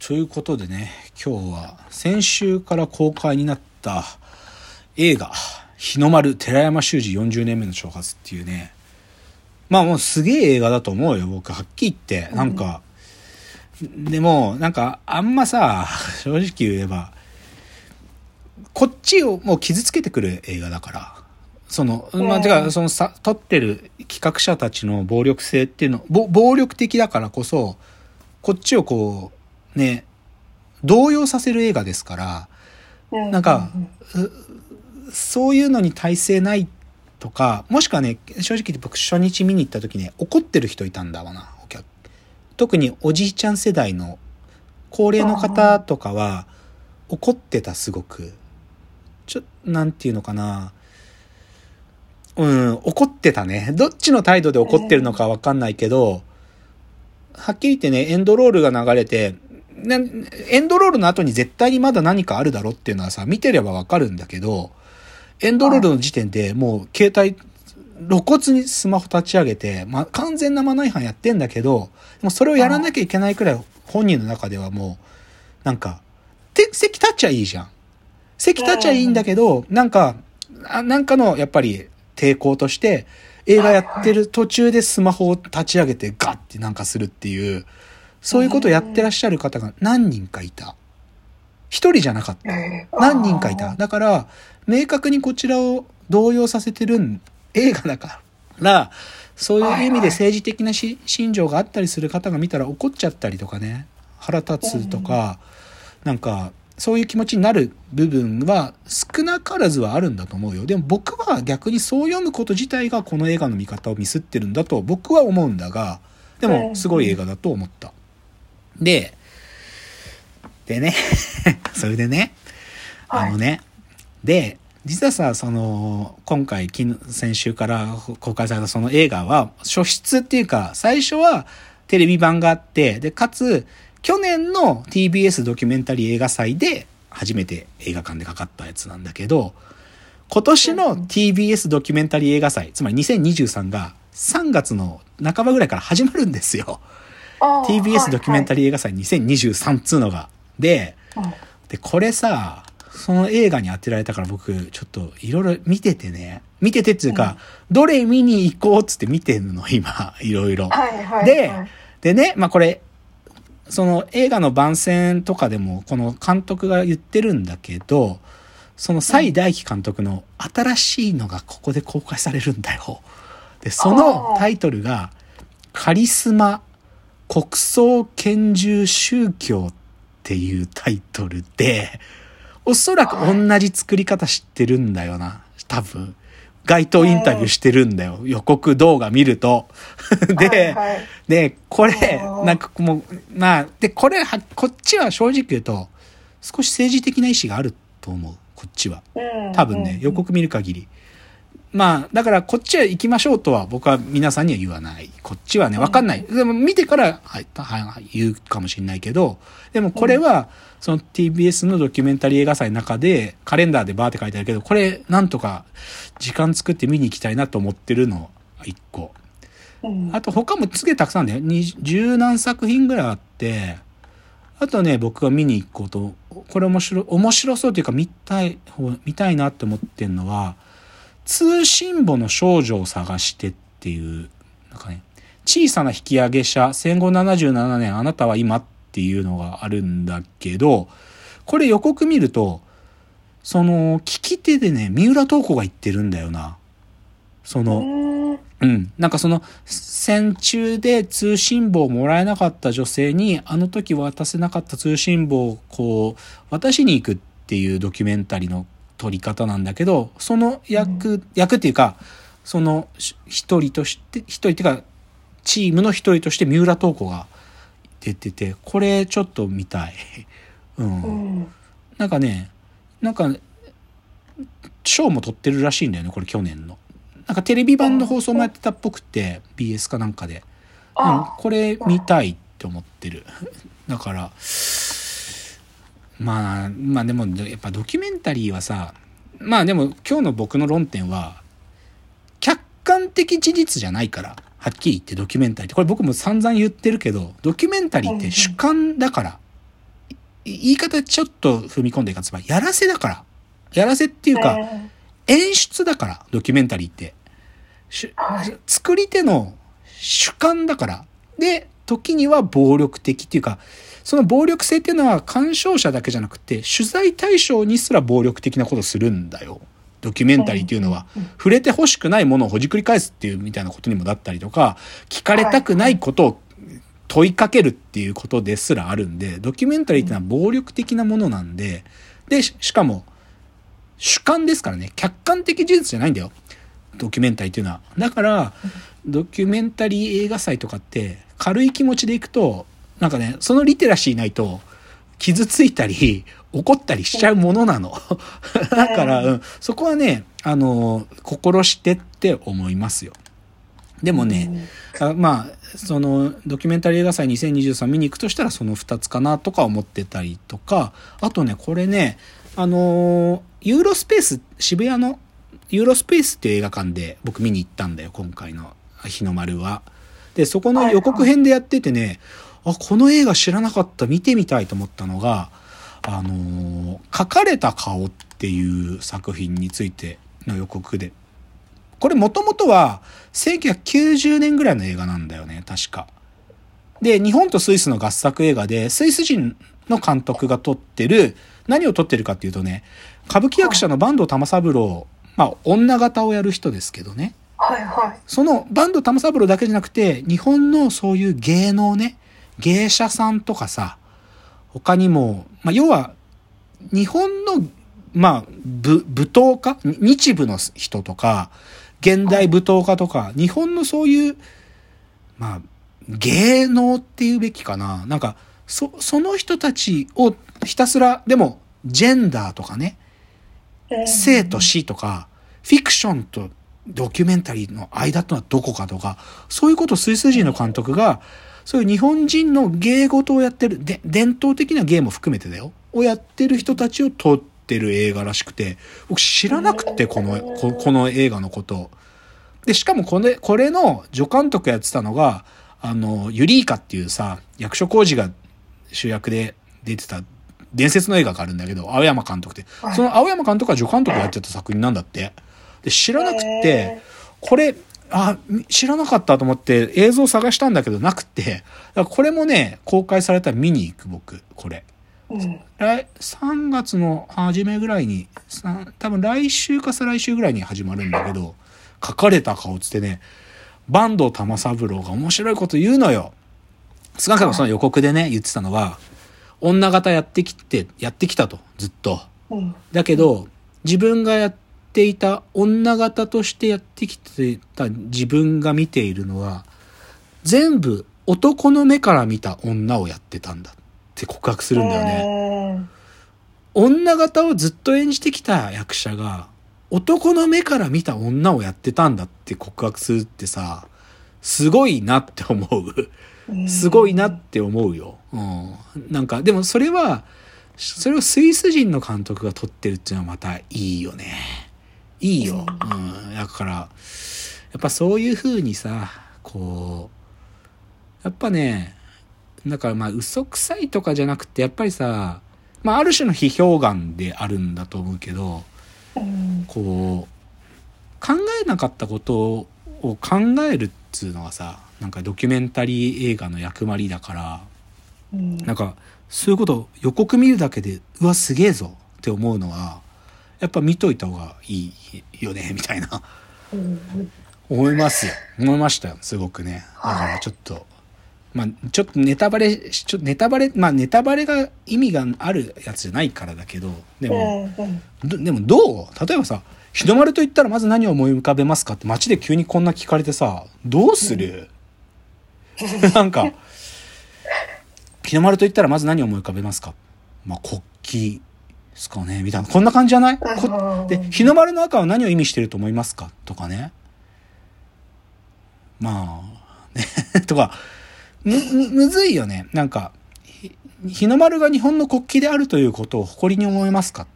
ということでね、今日は先週から公開になった映画、日の丸寺山修司40年目の挑発っていうね、まあもうすげえ映画だと思うよ、僕。はっきり言って。なんか、うん、でも、なんか、あんまさ、正直言えば、こっちをもう傷つけてくる映画だから、その、まあ、てか、そのさ、撮ってる企画者たちの暴力性っていうの、暴力的だからこそ、こっちをこう、ね、動揺させる映画ですから、なんか、そういうのに耐性ないとか、もしくはね、正直僕初日見に行った時ね、怒ってる人いたんだわな、お客。特におじいちゃん世代の高齢の方とかは怒ってた、すごく。ちょ、なんていうのかな。うん、怒ってたね。どっちの態度で怒ってるのかわかんないけど、はっきり言ってね、エンドロールが流れて、エンドロールの後に絶対にまだ何かあるだろっていうのはさ、見てればわかるんだけど、エンドロールの時点でもう携帯、露骨にスマホ立ち上げて、まあ、完全なマナー違反やってんだけど、もうそれをやらなきゃいけないくらい本人の中ではもう、なんか、て、席立っちゃいいじゃん。席立っちゃいいんだけど、なんか、なんかの、やっぱり抵抗として、映画やってる途中でスマホを立ち上げてガッてなんかするっていう、そういうことをやってらっしゃる方が何人かいた。一人じゃなかった。何人かいた。だから、明確にこちらを動揺させてる映画だから、そういう意味で政治的な心情があったりする方が見たら怒っちゃったりとかね、腹立つとか、なんか、そういう気持ちになる部分は少なからずはあるんだと思うよ。でも僕は逆にそう読むこと自体がこの映画の見方をミスってるんだと僕は思うんだが、でもすごい映画だと思った。で、でね それでね、あのね、で、実はさ、その、今回、先週から公開されたその映画は、初出っていうか、最初はテレビ版があって、で、かつ、去年の TBS ドキュメンタリー映画祭で初めて映画館でかかったやつなんだけど、今年の TBS ドキュメンタリー映画祭、つまり2023が3月の半ばぐらいから始まるんですよ。TBS ドキュメンタリー映画祭2023っつうのが。で、で、これさ、その映画に当てられたから僕、ちょっといろいろ見ててね、見ててっていうか、どれ見に行こうっつって見てんの、今、いろいろ。で、でね、まあこれ、その映画の番宣とかでも、この監督が言ってるんだけど、その蔡大輝監督の新しいのがここで公開されるんだよ。で、そのタイトルが、カリスマ国葬拳銃宗教っていうタイトルで、おそらく同じ作り方知ってるんだよな。多分。街頭インタビューしてるんだよ。予告動画見ると。で、で、これ、なんかもう、まあ、で、これは、こっちは正直言うと、少し政治的な意志があると思う。こっちは。多分ね、予告見る限り。まあ、だからこっちは行きましょうとは僕は皆さんには言わない。こっちはね、わかんない。でも見てから、はい、はい、言うかもしれないけど、でもこれは、その TBS のドキュメンタリー映画祭の中で、カレンダーでバーって書いてあるけど、これ、なんとか時間作って見に行きたいなと思ってるの、一個。あと他もすげえたくさんね、十何作品ぐらいあって、あとね、僕が見に行くこと、これ面白、面白そうというか見たい、見たいなって思ってんのは、通信簿の少女を探してっていう、なんかね、小さな引き上げ者、戦後77年、あなたは今っていうのがあるんだけど、これ予告見ると、その、聞き手でね、三浦透子が言ってるんだよな。その、うん。なんかその、戦中で通信簿をもらえなかった女性に、あの時渡せなかった通信簿をこう、渡しに行くっていうドキュメンタリーの取り方なんだけど、その役、うん、役っていうか、その一人として、一人っていうか、チームの一人として三浦透子が出てて、これちょっと見たい。うん。うん、なんかね、なんか、賞も取ってるらしいんだよね、これ去年の。なんかテレビ版の放送もやってたっぽくて、BS かなんかで。うん、これ見たいって思ってる。だから、まあ、まあでも、やっぱドキュメンタリーはさ、まあでも今日の僕の論点は、客観的事実じゃないから、はっきり言ってドキュメンタリーって、これ僕も散々言ってるけど、ドキュメンタリーって主観だから、言い方ちょっと踏み込んでいかつば、やらせだから。やらせっていうか、演出だから、ドキュメンタリーって。作り手の主観だから。で、時には暴力的っていうか、その暴力性っていうのは鑑賞者だけじゃなくて、取材対象にすら暴力的なことするんだよ。ドキュメンタリーっていうのは、触れて欲しくないものをほじくり返すっていうみたいなことにもだったりとか、聞かれたくないことを問いかけるっていうことですらあるんで、ドキュメンタリーっていうのは暴力的なものなんで、で、しかも、主観ですからね、客観的事実じゃないんだよ。ドキュメンタリーっていうのは。だから、ドキュメンタリー映画祭とかって、軽い気持ちでいくと、なんかね、そのリテラシーないと、傷ついたり、怒ったりしちゃうものなの。だから、うん、そこはね、あの、心してって思いますよ。でもね、あまあ、その、ドキュメンタリー映画祭2023見に行くとしたらその2つかなとか思ってたりとか、あとね、これね、あの、ユーロスペース、渋谷のユーロスペースっていう映画館で僕見に行ったんだよ、今回の日の丸は。で、そこの予告編でやっててね、あ、この映画知らなかった、見てみたいと思ったのが、あのー、書かれた顔っていう作品についての予告で。これもともとは1990年ぐらいの映画なんだよね、確か。で、日本とスイスの合作映画で、スイス人の監督が撮ってる、何を撮ってるかっていうとね、歌舞伎役者の坂東玉三郎、まあ、女型をやる人ですけどね。はいはい。その坂東玉三郎だけじゃなくて、日本のそういう芸能ね、芸者さんとかさ、他にも、まあ、要は、日本の、まあ、舞踏家？日舞の人とか、現代舞踏家とか、日本のそういう、まあ、芸能っていうべきかな。なんか、そ、その人たちをひたすら、でも、ジェンダーとかね、生と死とか、フィクションとドキュメンタリーの間とはどこかとか、そういうことをスイス人の監督が、そういう日本人の芸事をやってる、で、伝統的な芸も含めてだよ。をやってる人たちを撮ってる映画らしくて、僕知らなくて、この、ここの映画のこと。で、しかもこれ、これの助監督やってたのが、あの、ユリーカっていうさ、役所広司が主役で出てた伝説の映画があるんだけど、青山監督って。その青山監督が助監督やってた作品なんだって。で、知らなくて、これ、あ、知らなかったと思って映像探したんだけどなくて、これもね、公開されたら見に行く僕、これ。うん、来3月の初めぐらいに、多分来週か再来週ぐらいに始まるんだけど、書かれた顔つってね、坂東玉三郎が面白いこと言うのよ。少なくともその予告でね、言ってたのは、女型やってきて、やってきたと、ずっと。だけど、自分がやってていた女型としてやってきてた自分が見ているのは、全部男の目から見た女をやってたんだって告白するんだよね。女型をずっと演じてきた役者が、男の目から見た女をやってたんだって告白するってさ、すごいなって思う。すごいなって思うよ。うん。なんか、でもそれは、それをスイス人の監督が撮ってるっていうのはまたいいよね。いいよ。うん。だから、やっぱそういう風にさ、こう、やっぱね、だからまあ嘘くさいとかじゃなくて、やっぱりさ、まあある種の批評眼であるんだと思うけど、こう、考えなかったことを考えるっつうのはさ、なんかドキュメンタリー映画の役割だから、うん、なんかそういうこと予告見るだけでうわすげえぞって思うのはやっぱ見といた方がいいよねみたいな、うん、思いますよ。思いましたよすごくね。だからちょっと、まあちょっとネタバレちょネタバレまあネタバレが意味があるやつじゃないからだけどでも、でもどう？例えばさ日の丸と言ったらまず何を思い浮かべますか？って街で急にこんな聞かれてさどうする、なんか、日の丸と言ったらまず何を思い浮かべますか？まあ、国旗ですかねみたいな。こんな感じじゃない？で、日の丸の赤は何を意味してると思いますか？とかね。まあ、ね とか、む、むずいよね。なんか、日の丸が日本の国旗であるということを誇りに思いますか？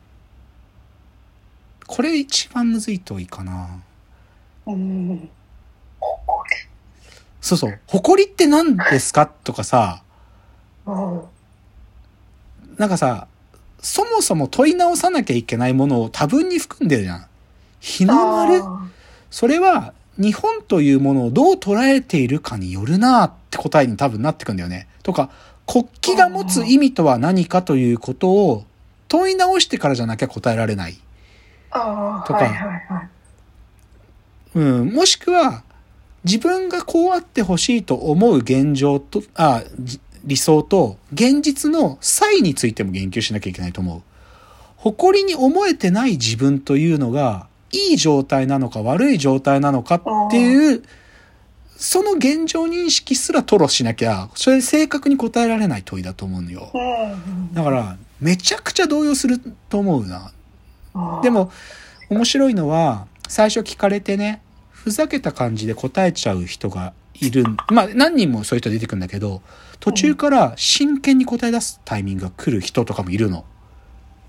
これ一番むずいといいかな。うんそうそう。誇りって何ですか？とかさ、なんかさ、そもそも問い直さなきゃいけないものを多分に含んでるじゃん。日の丸？あそれは日本というものをどう捉えているかによるなって答えに多分なってくんだよね。とか、国旗が持つ意味とは何かということを問い直してからじゃなきゃ答えられない。とか。うん、もしくは、自分がこうあってほしいと思う現状と、あ、じ理想と、現実の差異についても言及しなきゃいけないと思う。誇りに思えてない自分というのが、いい状態なのか悪い状態なのかっていう、その現状認識すら吐露しなきゃ、それ正確に答えられない問いだと思うのよ。うん。だから、めちゃくちゃ動揺すると思うな。らで、も、面白いのは、最初聞かれてね、ふざけた感じで答えちゃう人がいる。まあ、何人もそういう人出てくるんだけど、途中から真剣に答え出すタイミングが来る人とかもいるの。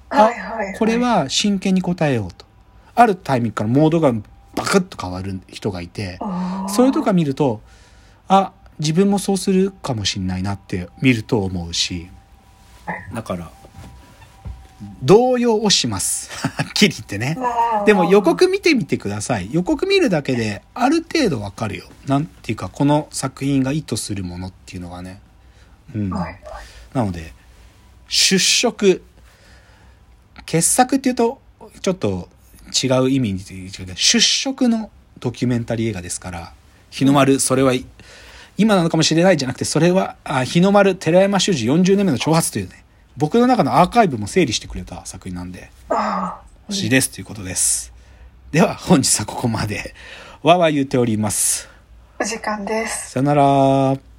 あこれは真剣に答えようと。あるタイミングからモードがバクッと変わる人がいて、あー、それとか見ると、あ、自分もそうするかもしんないなって見ると思うし、だから、動揺をします。はっきり言ってね。でも予告見てみてください。予告見るだけである程度わかるよ。なんていうか、この作品が意図するものっていうのがね。うん。はいはい。なので、出色。傑作っていうと、ちょっと違う意味に言うけど、出色のドキュメンタリー映画ですから、日の丸、それは、今なのかもしれないじゃなくて、それは、あ日の丸、寺山修司40年目の挑発というね、僕の中のアーカイブも整理してくれた作品なんで、あ欲しいですということです。では、本日はここまで。わーわー言っております。あ、お時間です。さよなら。